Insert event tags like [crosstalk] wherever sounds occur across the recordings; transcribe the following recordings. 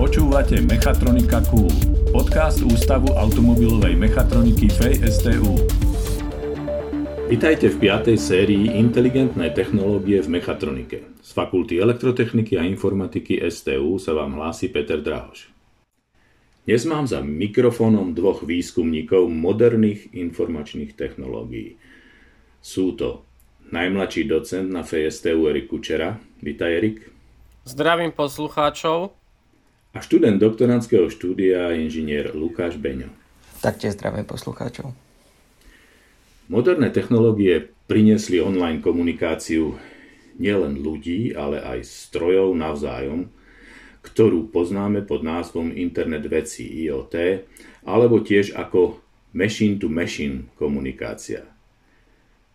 Počúvate Mechatronika Cool, podcast Ústavu automobilovej mechatroniky FSTU. Vitajte v 5. sérii Inteligentné technológie v mechatronike. Z Fakulty elektrotechniky a informatiky STU sa vám hlási Peter Drahoš. Dnes mám za mikrofónom dvoch výskumníkov moderných informačných technológií. Sú to najmladší docent na FSTU Erik Kučera. Vítaj Erik. Zdravím poslucháčov. A študent doktorandského štúdia inžinier Lukáš Beňo. Taktiež zdravím poslucháčov. Moderné technológie priniesli online komunikáciu nielen ľudí, ale aj strojov navzájom, ktorú poznáme pod názvom Internet veci IoT, alebo tiež ako machine-to-machine komunikácia.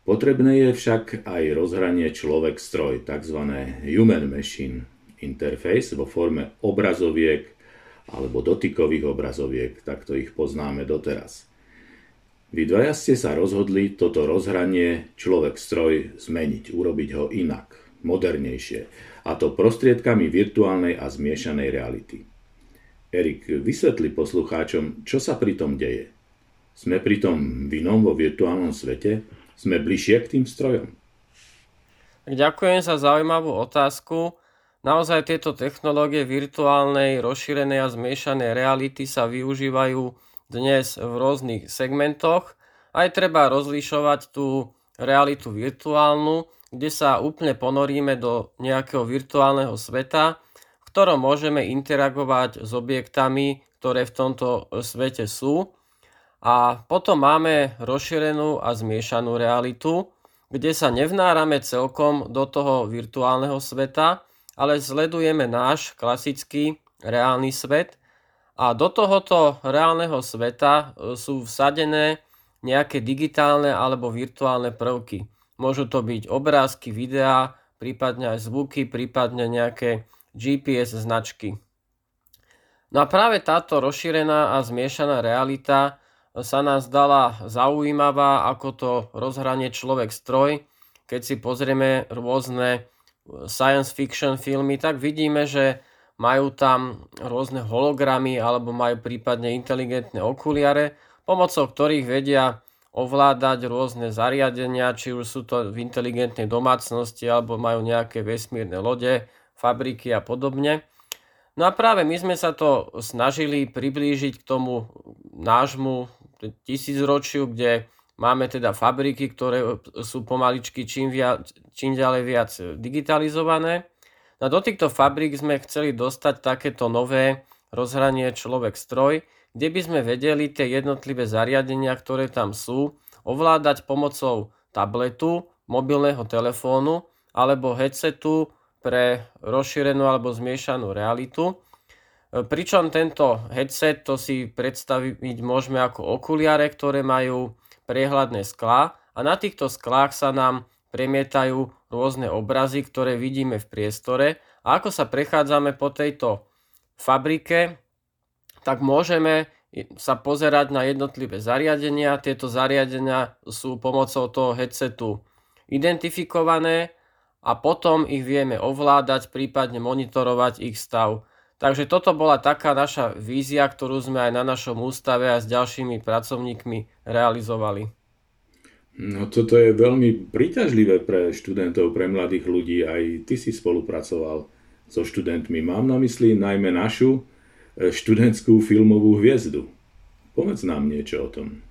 Potrebné je však aj rozhranie človek-stroj, tzv. human-machine interface vo forme obrazoviek alebo dotykových obrazoviek, takto ich poznáme doteraz. Vy dvaja ste sa rozhodli toto rozhranie človek-stroj zmeniť, urobiť ho inak, modernejšie, a to prostriedkami virtuálnej a zmiešanej reality. Erik, vysvetli poslucháčom, čo sa pri tom deje. Sme pri tom vinom vo virtuálnom svete? sme bližšie k tým strojom? Ďakujem za zaujímavú otázku. Naozaj tieto technológie virtuálnej, rozšírenej a zmiešanej reality sa využívajú dnes v rôznych segmentoch. Aj treba rozlišovať tú realitu virtuálnu, kde sa úplne ponoríme do nejakého virtuálneho sveta, v ktorom môžeme interagovať s objektami, ktoré v tomto svete sú a potom máme rozšírenú a zmiešanú realitu, kde sa nevnárame celkom do toho virtuálneho sveta, ale sledujeme náš klasický reálny svet a do tohoto reálneho sveta e, sú vsadené nejaké digitálne alebo virtuálne prvky. Môžu to byť obrázky, videá, prípadne aj zvuky, prípadne nejaké GPS značky. No a práve táto rozšírená a zmiešaná realita sa nám zdala zaujímavá ako to rozhranie človek-stroj. Keď si pozrieme rôzne e, science fiction filmy, tak vidíme, že majú tam rôzne hologramy alebo majú prípadne inteligentné okuliare, pomocou ktorých vedia ovládať rôzne zariadenia, či už sú to v inteligentnej domácnosti alebo majú nejaké vesmírne lode, fabriky a podobne. No a práve my sme sa to snažili priblížiť k tomu nášmu tisícročiu, kde máme teda fabriky, ktoré sú pomaličky čím, viac, čím ďalej viac digitalizované. No do týchto fabrík sme chceli dostať takéto nové rozhranie človek-stroj, kde by sme vedeli tie jednotlivé zariadenia, ktoré tam sú, ovládať pomocou tabletu, mobilného telefónu alebo headsetu pre rozšírenú alebo zmiešanú realitu. Pričom tento headset to si predstaviť môžeme ako okuliare, ktoré majú priehľadné sklá a na týchto sklách sa nám premietajú rôzne obrazy, ktoré vidíme v priestore a ako sa prechádzame po tejto fabrike, tak môžeme sa pozerať na jednotlivé zariadenia. Tieto zariadenia sú pomocou toho headsetu identifikované a potom ich vieme ovládať, prípadne monitorovať ich stav. Takže toto bola taká naša vízia, ktorú sme aj na našom ústave a s ďalšími pracovníkmi realizovali. No toto je veľmi príťažlivé pre študentov, pre mladých ľudí. Aj ty si spolupracoval so študentmi. Mám na mysli najmä našu e, študentskú filmovú hviezdu. Povedz nám niečo o tom.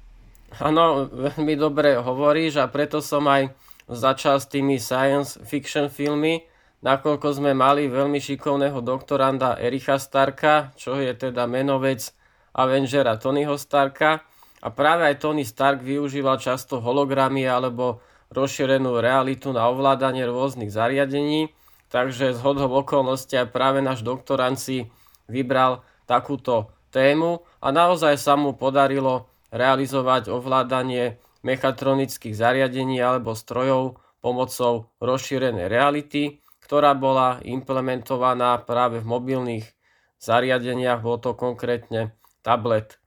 Áno, veľmi dobre hovoríš a preto som aj začal s tými science fiction filmy, nakoľko sme mali veľmi šikovného doktoranda Ericha Starka, čo je teda menovec Avengera Tonyho Starka. A práve aj Tony Stark využíval často hologramy alebo rozšírenú realitu na ovládanie rôznych zariadení, takže z hodou okolností aj práve náš doktorant si vybral takúto tému a naozaj sa mu podarilo realizovať ovládanie mechatronických zariadení alebo strojov pomocou rozšírenej reality, ktorá bola implementovaná práve v mobilných zariadeniach, bol to konkrétne tablet.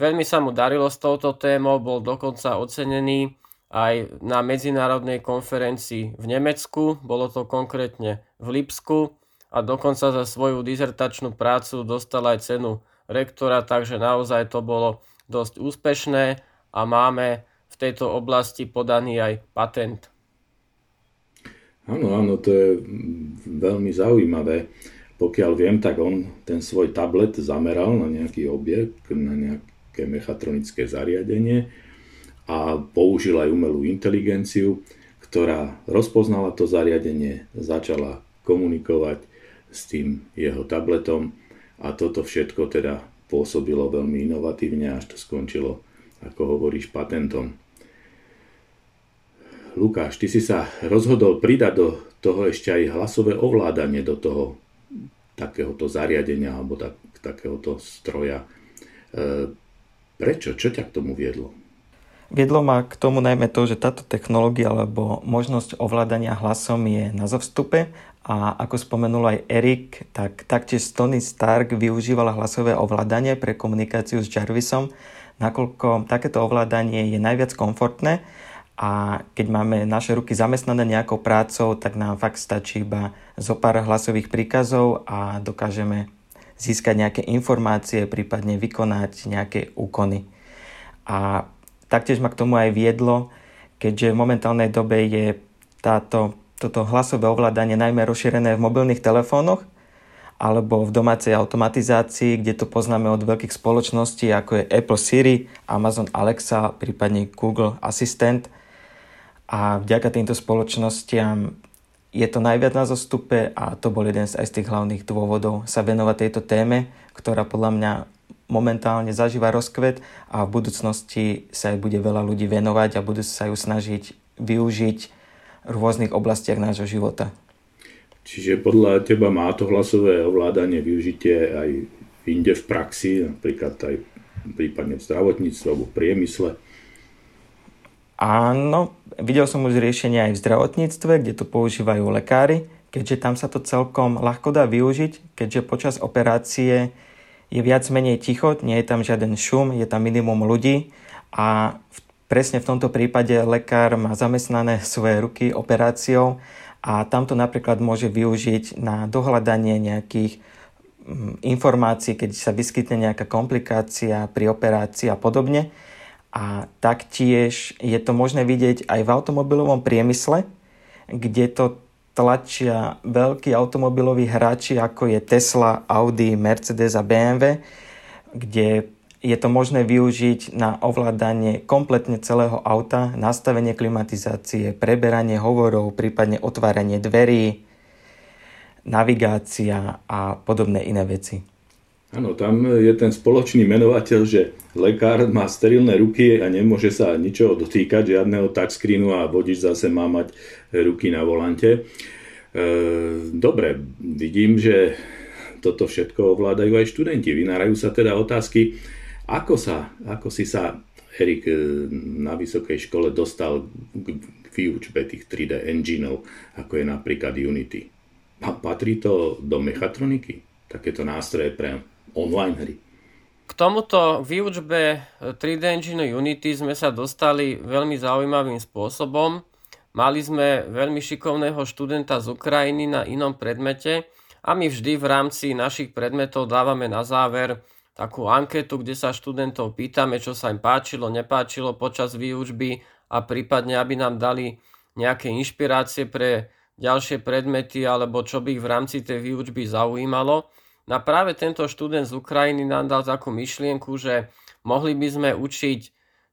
Veľmi sa mu darilo s touto témou, bol dokonca ocenený aj na medzinárodnej konferencii v Nemecku, bolo to konkrétne v Lipsku a dokonca za svoju dizertačnú prácu dostal aj cenu rektora, takže naozaj to bolo dosť úspešné a máme v tejto oblasti podaný aj patent. Áno, áno, to je veľmi zaujímavé. Pokiaľ viem, tak on ten svoj tablet zameral na nejaký objekt, na nejaké mechatronické zariadenie a použil aj umelú inteligenciu, ktorá rozpoznala to zariadenie, začala komunikovať s tým jeho tabletom a toto všetko teda pôsobilo veľmi inovatívne, až to skončilo, ako hovoríš, patentom. Lukáš, ty si sa rozhodol pridať do toho ešte aj hlasové ovládanie do toho takéhoto zariadenia alebo tak, takéhoto stroja. E, prečo? Čo ťa k tomu viedlo? Viedlo ma k tomu najmä to, že táto technológia alebo možnosť ovládania hlasom je na zovstupe a ako spomenul aj Erik, tak taktiež Tony Stark využívala hlasové ovládanie pre komunikáciu s Jarvisom, nakoľko takéto ovládanie je najviac komfortné a keď máme naše ruky zamestnané nejakou prácou, tak nám fakt stačí iba zo pár hlasových príkazov a dokážeme získať nejaké informácie, prípadne vykonať nejaké úkony. A taktiež ma k tomu aj viedlo, keďže v momentálnej dobe je táto toto hlasové ovládanie najmä rozšírené v mobilných telefónoch alebo v domácej automatizácii, kde to poznáme od veľkých spoločností ako je Apple Siri, Amazon Alexa, prípadne Google Assistant. A vďaka týmto spoločnostiam je to najviac na zostupe a to bol jeden z aj z tých hlavných dôvodov sa venovať tejto téme, ktorá podľa mňa momentálne zažíva rozkvet a v budúcnosti sa aj bude veľa ľudí venovať a budú sa ju snažiť využiť rôznych oblastiach nášho života. Čiže podľa teba má to hlasové ovládanie využitie aj inde v praxi, napríklad aj prípadne v zdravotníctve alebo v priemysle? Áno, videl som už riešenie aj v zdravotníctve, kde to používajú lekári, keďže tam sa to celkom ľahko dá využiť, keďže počas operácie je viac menej ticho, nie je tam žiaden šum, je tam minimum ľudí a v Presne v tomto prípade lekár má zamestnané [laughs] svoje ruky operáciou a tamto napríklad môže využiť na dohľadanie nejakých mm, informácií, keď sa vyskytne nejaká komplikácia pri operácii a podobne. A taktiež je to možné vidieť aj v automobilovom priemysle, kde to tlačia veľkí automobiloví hráči ako je Tesla, Audi, Mercedes a BMW, kde je to možné využiť na ovládanie kompletne celého auta, nastavenie klimatizácie, preberanie hovorov, prípadne otváranie dverí, navigácia a podobné iné veci. Áno, tam je ten spoločný menovateľ, že lekár má sterilné ruky a nemôže sa ničoho dotýkať, žiadneho touchscreenu a vodič zase má mať ruky na volante. E, dobre, vidím, že toto všetko ovládajú aj študenti. Vynárajú sa teda otázky, ako, sa, ako si sa, Erik, e, na vysokej škole dostal k výučbe tých 3D engineov, ako je napríklad Unity? Patrí to do mechatroniky? Takéto nástroje pre online hry? K tomuto výučbe 3D Engine Unity sme sa dostali veľmi zaujímavým spôsobom. Mali sme veľmi šikovného študenta z Ukrajiny na inom predmete a my vždy v rámci našich predmetov dávame na záver takú anketu, kde sa študentov pýtame, čo sa im páčilo, nepáčilo počas výučby a prípadne, aby nám dali nejaké inšpirácie pre ďalšie predmety alebo čo by ich v rámci tej výučby zaujímalo. Na práve tento študent z Ukrajiny nám dal takú myšlienku, že mohli by sme učiť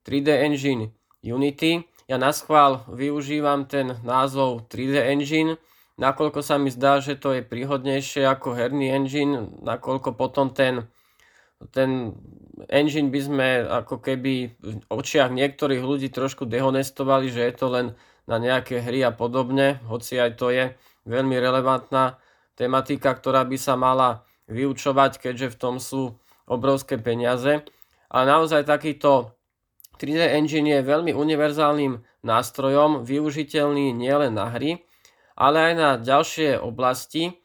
3D Engine Unity. Ja na schvál využívam ten názov 3D Engine, nakoľko sa mi zdá, že to je príhodnejšie ako herný engine, nakoľko potom ten ten engine by sme ako keby v očiach niektorých ľudí trošku dehonestovali, že je to len na nejaké hry a podobne, hoci aj to je veľmi relevantná tematika, ktorá by sa mala vyučovať, keďže v tom sú obrovské peniaze. Ale naozaj takýto 3D engine je veľmi univerzálnym nástrojom, využiteľný nielen na hry, ale aj na ďalšie oblasti,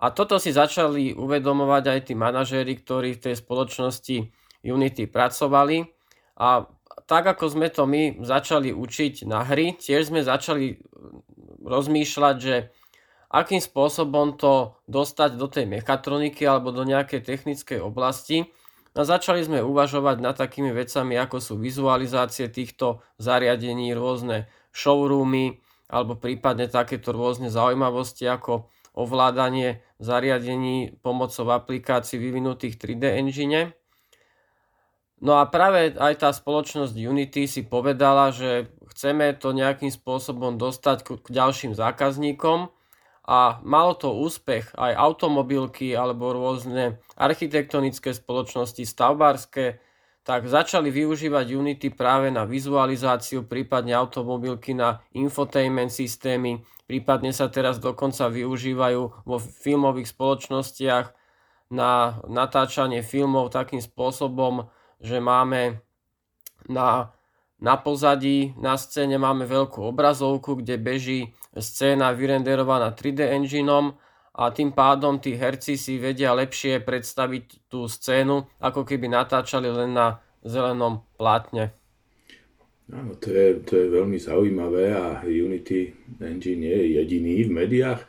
a toto si začali uvedomovať aj tí manažéri, ktorí v tej spoločnosti Unity pracovali. A tak ako sme to my začali učiť na hry, tiež sme začali rozmýšľať, že akým spôsobom to dostať do tej mechatroniky alebo do nejakej technickej oblasti. A začali sme uvažovať nad takými vecami, ako sú vizualizácie týchto zariadení, rôzne showroomy alebo prípadne takéto rôzne zaujímavosti ako ovládanie zariadení pomocou aplikácií vyvinutých 3D engine. No a práve aj tá spoločnosť Unity si povedala, že chceme to nejakým spôsobom dostať k ďalším zákazníkom a malo to úspech. Aj automobilky alebo rôzne architektonické spoločnosti, stavbárske, tak začali využívať Unity práve na vizualizáciu, prípadne automobilky na infotainment systémy, prípadne sa teraz dokonca využívajú vo filmových spoločnostiach na natáčanie filmov takým spôsobom, že máme na, na pozadí, na scéne máme veľkú obrazovku, kde beží scéna vyrenderovaná 3D engineom a tým pádom tí herci si vedia lepšie predstaviť tú scénu, ako keby natáčali len na zelenom plátne. Áno, to je, to je veľmi zaujímavé a Unity Engine je jediný v médiách.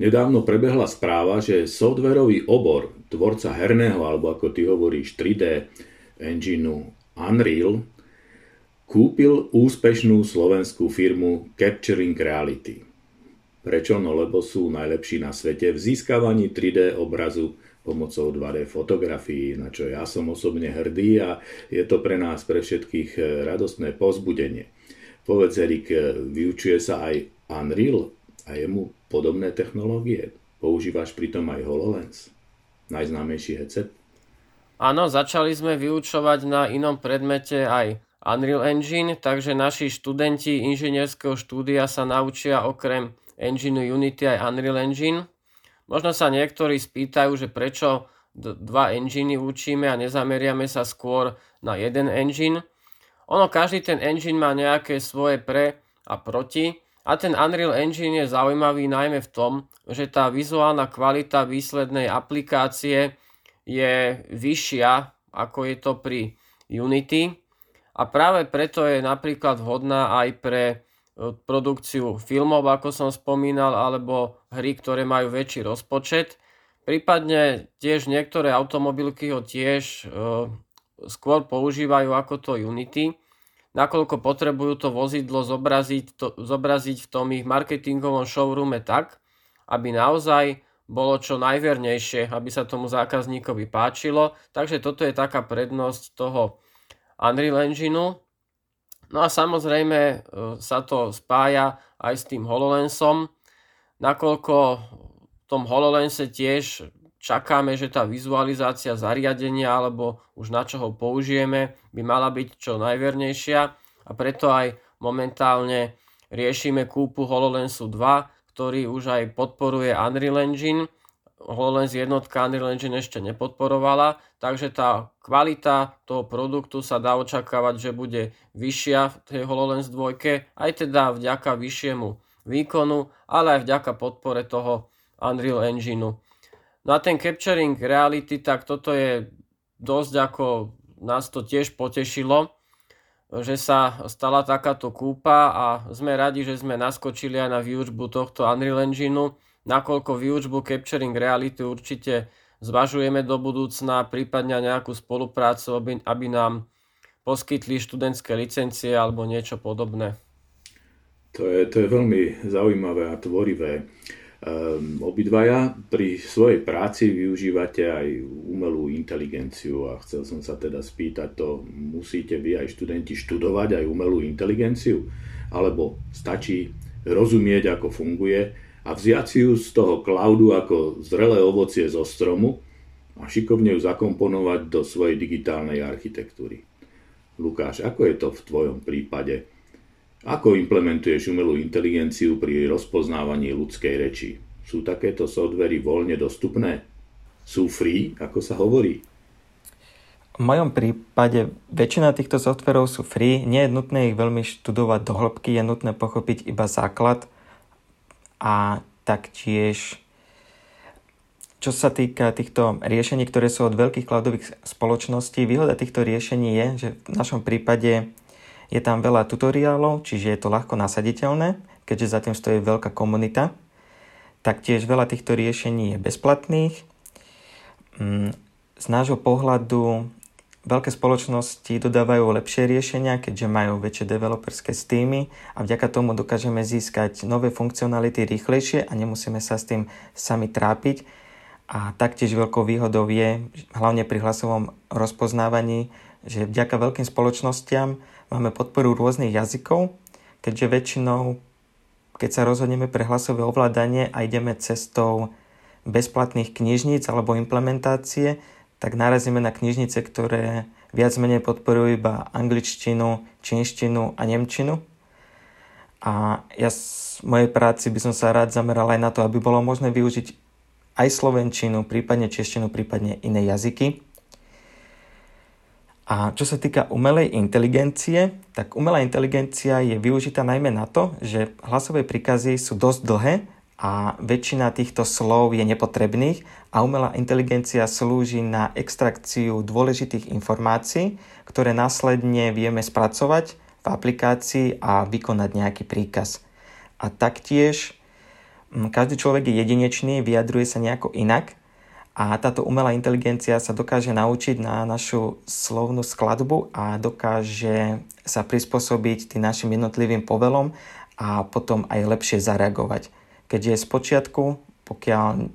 Nedávno prebehla správa, že softwarový obor tvorca herného, alebo ako ty hovoríš 3D engineu Unreal kúpil úspešnú slovenskú firmu Capturing Reality. Prečo? No lebo sú najlepší na svete v získavaní 3D obrazu pomocou 2D fotografií, na čo ja som osobne hrdý a je to pre nás, pre všetkých eh, radostné pozbudenie. Povedz, Erik, eh, vyučuje sa aj Unreal a jemu podobné technológie. Používaš pritom aj HoloLens, najznámejší headset? Áno, začali sme vyučovať na inom predmete aj Unreal Engine, takže naši študenti inžinierského štúdia sa naučia okrem Engineu Unity aj Unreal Engine. Možno sa niektorí spýtajú, že prečo dva enginy učíme a nezameriame sa skôr na jeden engine. Ono, každý ten engine má nejaké svoje pre a proti a ten Unreal Engine je zaujímavý najmä v tom, že tá vizuálna kvalita výslednej aplikácie je vyššia ako je to pri Unity a práve preto je napríklad vhodná aj pre e, produkciu filmov, ako som spomínal, alebo hry, ktoré majú väčší rozpočet. Prípadne tiež niektoré automobilky ho tiež e, skôr používajú ako to Unity, nakoľko potrebujú to vozidlo zobraziť, to, zobraziť v tom ich marketingovom showroome tak, aby naozaj bolo čo najvernejšie, aby sa tomu zákazníkovi páčilo. Takže toto je taká prednosť toho Unreal Engineu. No a samozrejme e, sa to spája aj s tým HoloLensom, nakoľko v tom HoloLense tiež čakáme, že tá vizualizácia zariadenia alebo už na čo ho použijeme by mala byť čo najvernejšia a preto aj momentálne riešime kúpu HoloLensu 2, ktorý už aj podporuje Unreal Engine. HoloLens jednotka Unreal Engine ešte nepodporovala, takže tá kvalita toho produktu sa dá očakávať, že bude vyššia v tej HoloLens 2, aj teda vďaka vyššiemu výkonu, ale aj vďaka podpore toho Unreal Engineu. No a ten Capturing Reality, tak toto je dosť ako nás to tiež potešilo, že sa stala takáto kúpa a sme radi, že sme naskočili aj na výučbu tohto Unreal Engineu, nakoľko výučbu Capturing Reality určite zvažujeme do budúcna, prípadne nejakú spoluprácu, aby, aby nám poskytli študentské licencie alebo niečo podobné. To je, to je veľmi zaujímavé a tvorivé. Um, obidvaja pri svojej práci využívate aj umelú inteligenciu a chcel som sa teda spýtať, to musíte vy aj študenti študovať aj umelú inteligenciu? Alebo stačí rozumieť, ako funguje a vziať si ju z toho cloudu ako zrelé ovocie zo stromu a šikovne ju zakomponovať do svojej digitálnej architektúry? Lukáš, ako je to v tvojom prípade? Ako implementuješ umelú inteligenciu pri rozpoznávaní ľudskej reči? Sú takéto softvery voľne dostupné? Sú free, ako sa hovorí? V mojom prípade väčšina týchto softverov sú free, nie je nutné ich veľmi študovať do hĺbky, je nutné pochopiť iba základ a taktiež čo sa týka týchto riešení, ktoré sú od veľkých cloudových spoločností, výhoda týchto riešení je, že v našom prípade je tam veľa tutoriálov, čiže je to ľahko nasaditeľné, keďže za tým stojí veľká komunita. Taktiež veľa týchto riešení je bezplatných. Mm, z nášho pohľadu veľké spoločnosti dodávajú lepšie riešenia, keďže majú väčšie developerské stýmy a vďaka tomu dokážeme získať nové funkcionality rýchlejšie a nemusíme sa s tým sami trápiť. A taktiež veľkou výhodou je, hlavne pri hlasovom rozpoznávaní, že vďaka veľkým spoločnostiam máme podporu rôznych jazykov, keďže väčšinou, keď sa rozhodneme pre hlasové ovládanie a ideme cestou bezplatných knižníc alebo implementácie, tak narazíme na knižnice, ktoré viac menej podporujú iba angličtinu, čínštinu a nemčinu. A ja v mojej práci by som sa rád zameral aj na to, aby bolo možné využiť aj slovenčinu, prípadne češtinu, prípadne iné jazyky. A čo sa týka umelej inteligencie, tak umelá inteligencia je využitá najmä na to, že hlasové príkazy sú dosť dlhé a väčšina týchto slov je nepotrebných a umelá inteligencia slúži na extrakciu dôležitých informácií, ktoré následne vieme spracovať v aplikácii a vykonať nejaký príkaz. A taktiež každý človek je jedinečný, vyjadruje sa nejako inak a táto umelá inteligencia sa dokáže naučiť na našu slovnú skladbu a dokáže sa prispôsobiť tým našim jednotlivým povelom a potom aj lepšie zareagovať keďže z počiatku, pokiaľ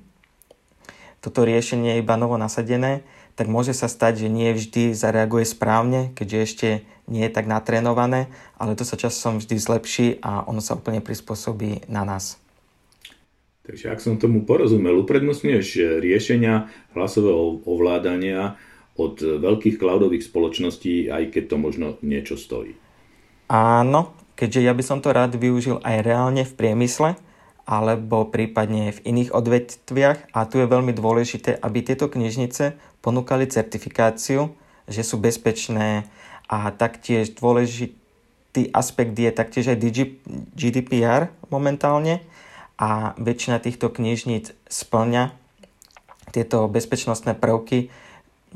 toto riešenie je iba novo nasadené, tak môže sa stať, že nie vždy zareaguje správne, keďže ešte nie je tak natrénované, ale to sa časom vždy zlepší a ono sa úplne prispôsobí na nás. Takže ak som tomu porozumel, uprednostňuješ riešenia hlasového ovládania od veľkých cloudových spoločností, aj keď to možno niečo stojí. Áno, keďže ja by som to rád využil aj reálne v priemysle, alebo prípadne v iných odvetviach. A tu je veľmi dôležité, aby tieto knižnice ponúkali certifikáciu, že sú bezpečné. A taktiež dôležitý aspekt je taktiež aj GDPR momentálne. A väčšina týchto knižníc splňa tieto bezpečnostné prvky,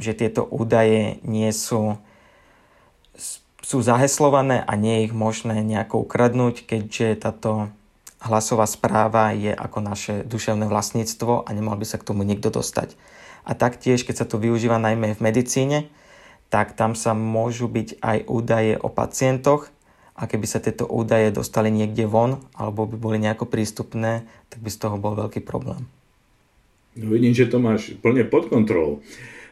že tieto údaje nie sú sú zaheslované a nie je ich možné nejako ukradnúť, keďže táto hlasová správa je ako naše duševné vlastníctvo a nemal by sa k tomu nikto dostať. A taktiež, keď sa to využíva najmä v medicíne, tak tam sa môžu byť aj údaje o pacientoch a keby sa tieto údaje dostali niekde von alebo by boli nejako prístupné, tak by z toho bol veľký problém. No vidím, že to máš plne pod kontrolou.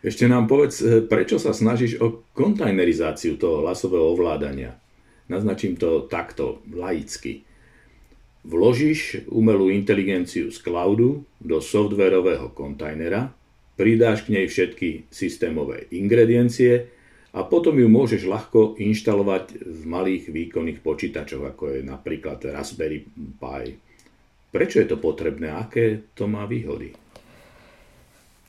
Ešte nám povedz, eh, prečo sa snažíš o kontajnerizáciu toho hlasového ovládania? Naznačím to takto, laicky. Vložíš umelú inteligenciu z cloudu do softwarového kontajnera, pridáš k nej všetky systémové ingrediencie a potom ju môžeš ľahko inštalovať v malých výkonných počítačoch, ako je napríklad Raspberry Pi. Prečo je to potrebné? Aké to má výhody?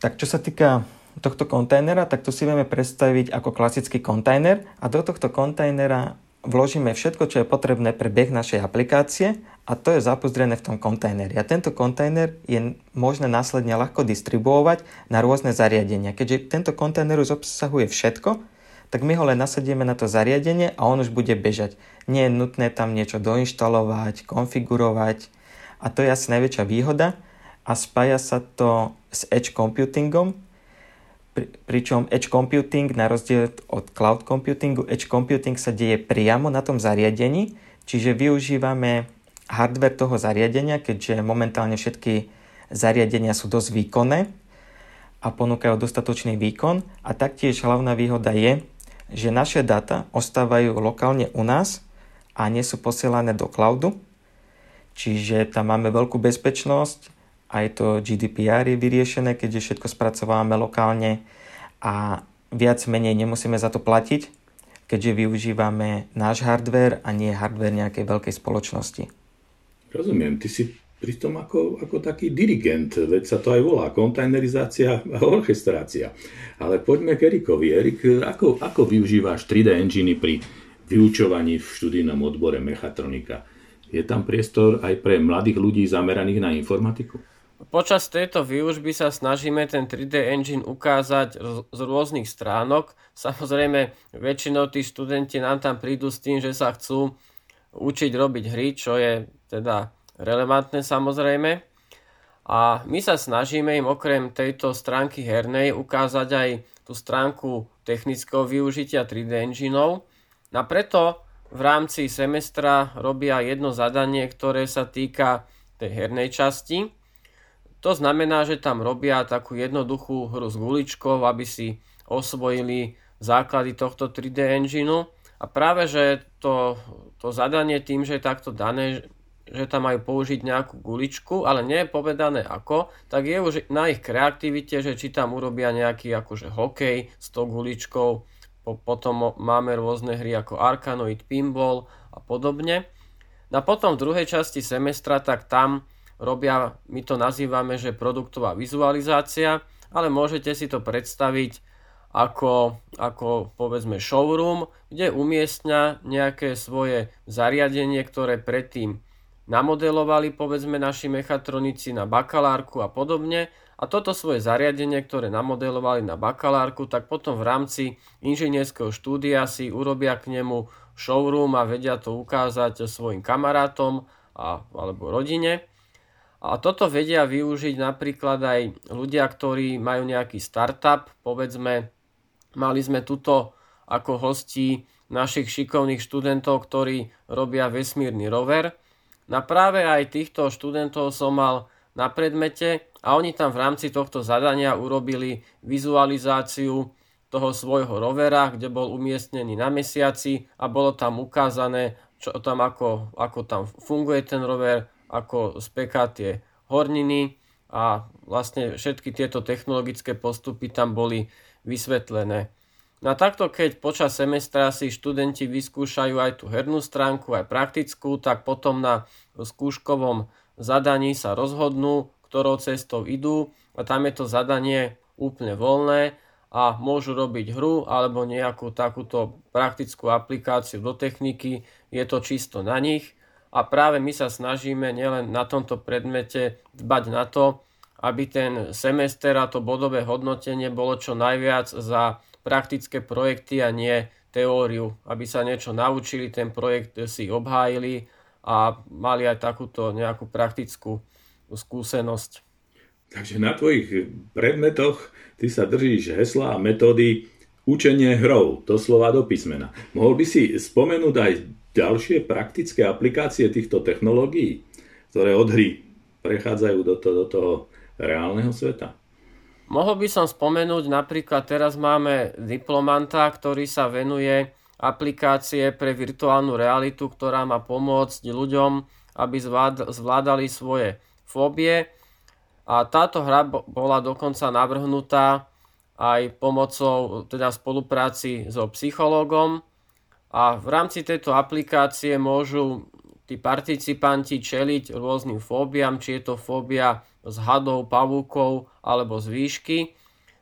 Tak čo sa týka tohto kontajnera, tak to si vieme predstaviť ako klasický kontajner a do tohto kontajnera vložíme všetko, čo je potrebné pre beh našej aplikácie a to je zapozrené v tom kontajneri. A tento kontajner je možné následne ľahko distribuovať na rôzne zariadenia. Keďže tento kontajner už obsahuje všetko, tak my ho len nasadíme na to zariadenie a on už bude bežať. Nie je nutné tam niečo doinštalovať, konfigurovať a to je asi najväčšia výhoda a spája sa to s edge computingom, pri, pričom edge computing, na rozdiel od cloud computingu, edge computing sa deje priamo na tom zariadení, čiže využívame hardware toho zariadenia, keďže momentálne všetky zariadenia sú dosť výkonné a ponúkajú dostatočný výkon a taktiež hlavná výhoda je, že naše dáta ostávajú lokálne u nás a nie sú posielané do cloudu, čiže tam máme veľkú bezpečnosť aj to GDPR je vyriešené, keďže všetko spracovávame lokálne a viac menej nemusíme za to platiť, keďže využívame náš hardware a nie hardware nejakej veľkej spoločnosti. Rozumiem, ty si pri tom ako, ako taký dirigent, veď sa to aj volá, kontajnerizácia a orchestrácia. Ale poďme k Erikovi. Erik, ako, ako využíváš 3D enginy pri vyučovaní v študijnom odbore mechatronika? Je tam priestor aj pre mladých ľudí zameraných na informatiku? Počas tejto výužby sa snažíme ten 3D engine ukázať z rôznych stránok. Samozrejme, väčšinou tí študenti nám tam prídu s tým, že sa chcú učiť robiť hry, čo je teda relevantné samozrejme. A my sa snažíme im okrem tejto stránky hernej ukázať aj tú stránku technického využitia 3D engineov. A preto v rámci semestra robia jedno zadanie, ktoré sa týka tej hernej časti. To znamená, že tam robia takú jednoduchú hru s guličkou, aby si osvojili základy tohto 3D engineu. A práve, že to, to zadanie tým, že je takto dané, že tam majú použiť nejakú guličku, ale nie je povedané ako, tak je už na ich kreativite, že či tam urobia nejaký akože hokej s tou guličkou, po, potom máme rôzne hry ako Arkanoid, Pinball a podobne. No a potom v druhej časti semestra, tak tam robia, my to nazývame, že produktová vizualizácia, ale môžete si to predstaviť ako, ako povedzme showroom, kde umiestňa nejaké svoje zariadenie, ktoré predtým namodelovali povedzme naši mechatronici na bakalárku a podobne a toto svoje zariadenie, ktoré namodelovali na bakalárku, tak potom v rámci inžinierského štúdia si urobia k nemu showroom a vedia to ukázať svojim kamarátom a, alebo rodine. A toto vedia využiť napríklad aj ľudia, ktorí majú nejaký startup. Povedzme, mali sme tuto ako hosti našich šikovných študentov, ktorí robia vesmírny rover. Na práve aj týchto študentov som mal na predmete a oni tam v rámci tohto zadania urobili vizualizáciu toho svojho rovera, kde bol umiestnený na mesiaci a bolo tam ukázané, čo tam ako, ako tam funguje ten rover, ako speká tie horniny a vlastne všetky tieto technologické postupy tam boli vysvetlené. No a takto, keď počas semestra si študenti vyskúšajú aj tú hernú stránku, aj praktickú, tak potom na skúškovom zadaní sa rozhodnú, ktorou cestou idú a tam je to zadanie úplne voľné a môžu robiť hru alebo nejakú takúto praktickú aplikáciu do techniky, je to čisto na nich a práve my sa snažíme nielen na tomto predmete dbať na to, aby ten semester a to bodové hodnotenie bolo čo najviac za praktické projekty a nie teóriu, aby sa niečo naučili, ten projekt si obhájili a mali aj takúto nejakú praktickú skúsenosť. Takže na tvojich predmetoch ty sa držíš hesla a metódy učenie hrou, to slova do písmena. Mohol by si spomenúť aj ďalšie praktické aplikácie týchto technológií, ktoré od hry prechádzajú do, to, do toho reálneho sveta? Mohol by som spomenúť napríklad teraz máme diplomanta, ktorý sa venuje aplikácie pre virtuálnu realitu, ktorá má pomôcť ľuďom, aby zvládali svoje fóbie. A táto hra bola dokonca navrhnutá aj pomocou, teda spolupráci so psychológom. A v rámci tejto aplikácie môžu tí participanti čeliť rôznym fóbiám, či je to fóbia z hadov, pavúkov alebo z výšky.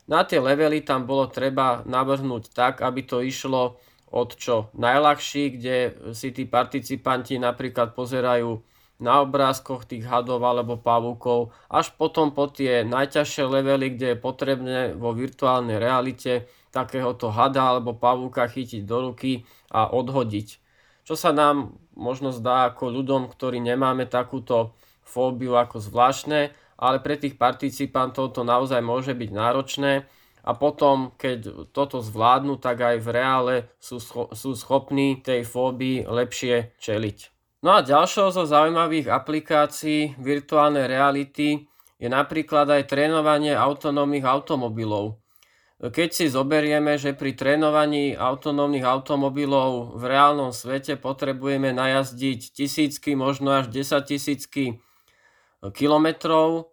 Na tie levely tam bolo treba navrhnúť tak, aby to išlo od čo najľahší, kde si tí participanti napríklad pozerajú na obrázkoch tých hadov alebo pavúkov, až potom po tie najťažšie levely, kde je potrebné vo virtuálnej realite takéhoto hada alebo pavúka chytiť do ruky a odhodiť. Čo sa nám možno zdá ako ľuďom, ktorí nemáme takúto fóbiu ako zvláštne, ale pre tých participantov to naozaj môže byť náročné a potom, keď toto zvládnu, tak aj v reále sú, scho- sú schopní tej fóbii lepšie čeliť. No a ďalšou zo zaujímavých aplikácií virtuálnej reality je napríklad aj trénovanie autonómnych automobilov. Keď si zoberieme, že pri trénovaní autonómnych automobilov v reálnom svete potrebujeme najazdiť tisícky, možno až 10 tisícky kilometrov,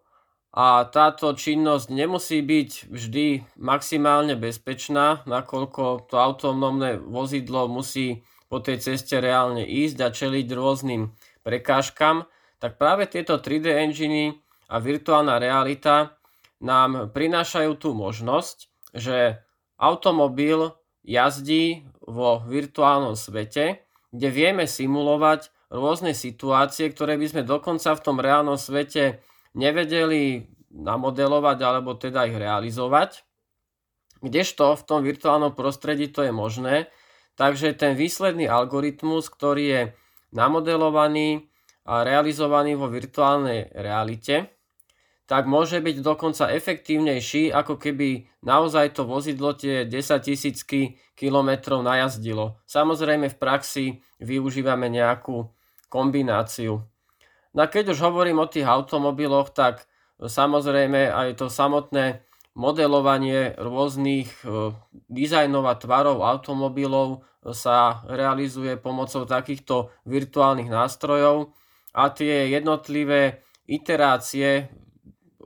a táto činnosť nemusí byť vždy maximálne bezpečná, nakoľko to autonómne vozidlo musí po tej ceste reálne ísť a čeliť rôznym prekážkam, tak práve tieto 3D enginy a virtuálna realita nám prinášajú tú možnosť, že automobil jazdí vo virtuálnom svete, kde vieme simulovať rôzne situácie, ktoré by sme dokonca v tom reálnom svete nevedeli namodelovať alebo teda ich realizovať. Kdežto v tom virtuálnom prostredí to je možné, takže ten výsledný algoritmus, ktorý je namodelovaný a realizovaný vo virtuálnej realite, tak môže byť dokonca efektívnejší, ako keby naozaj to vozidlo tie 10 tisícky kilometrov najazdilo. Samozrejme v praxi využívame nejakú kombináciu. No a keď už hovorím o tých automobiloch, tak samozrejme aj to samotné modelovanie rôznych e, dizajnov a tvarov automobilov sa realizuje pomocou takýchto virtuálnych nástrojov a tie jednotlivé iterácie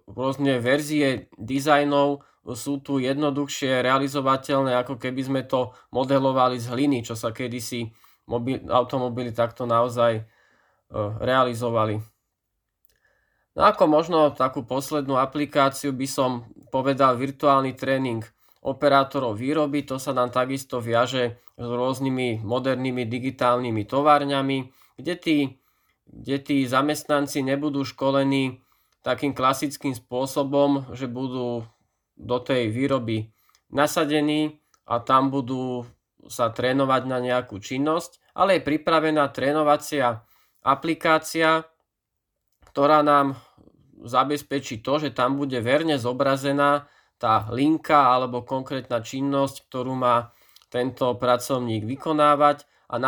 rôzne verzie dizajnov sú tu jednoduchšie realizovateľné, ako keby sme to modelovali z hliny, čo sa kedysi mobil, automobily takto naozaj realizovali. No ako možno takú poslednú aplikáciu by som povedal virtuálny tréning operátorov výroby, to sa nám takisto viaže s rôznymi modernými digitálnymi továrňami, kde tí, kde tí zamestnanci nebudú školení takým klasickým spôsobom, že budú do tej výroby nasadení a tam budú sa trénovať na nejakú činnosť, ale je pripravená trénovacia aplikácia, ktorá nám zabezpečí to, že tam bude verne zobrazená tá linka alebo konkrétna činnosť, ktorú má tento pracovník vykonávať a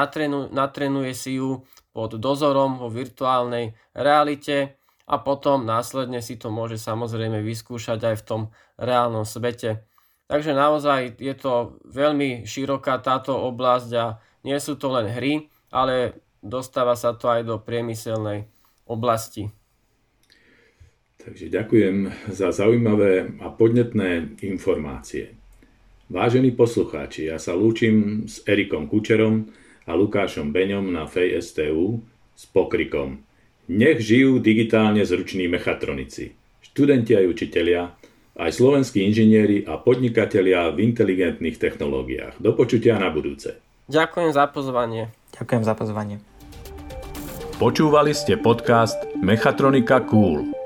natrenuje si ju pod dozorom vo virtuálnej realite a potom následne si to môže samozrejme vyskúšať aj v tom reálnom svete. Takže naozaj je to veľmi široká táto oblasť a nie sú to len hry, ale dostáva sa to aj do priemyselnej oblasti. Takže ďakujem za zaujímavé a podnetné informácie. Vážení poslucháči, ja sa lúčim s Erikom Kučerom a Lukášom Beňom na FSTU s pokrikom nech žijú digitálne zruční mechatronici, študenti aj učitelia, aj slovenskí inžinieri a podnikatelia v inteligentných technológiách. Do počutia na budúce. Ďakujem za pozvanie. Ďakujem za pozvanie. Počúvali ste podcast Mechatronika Cool.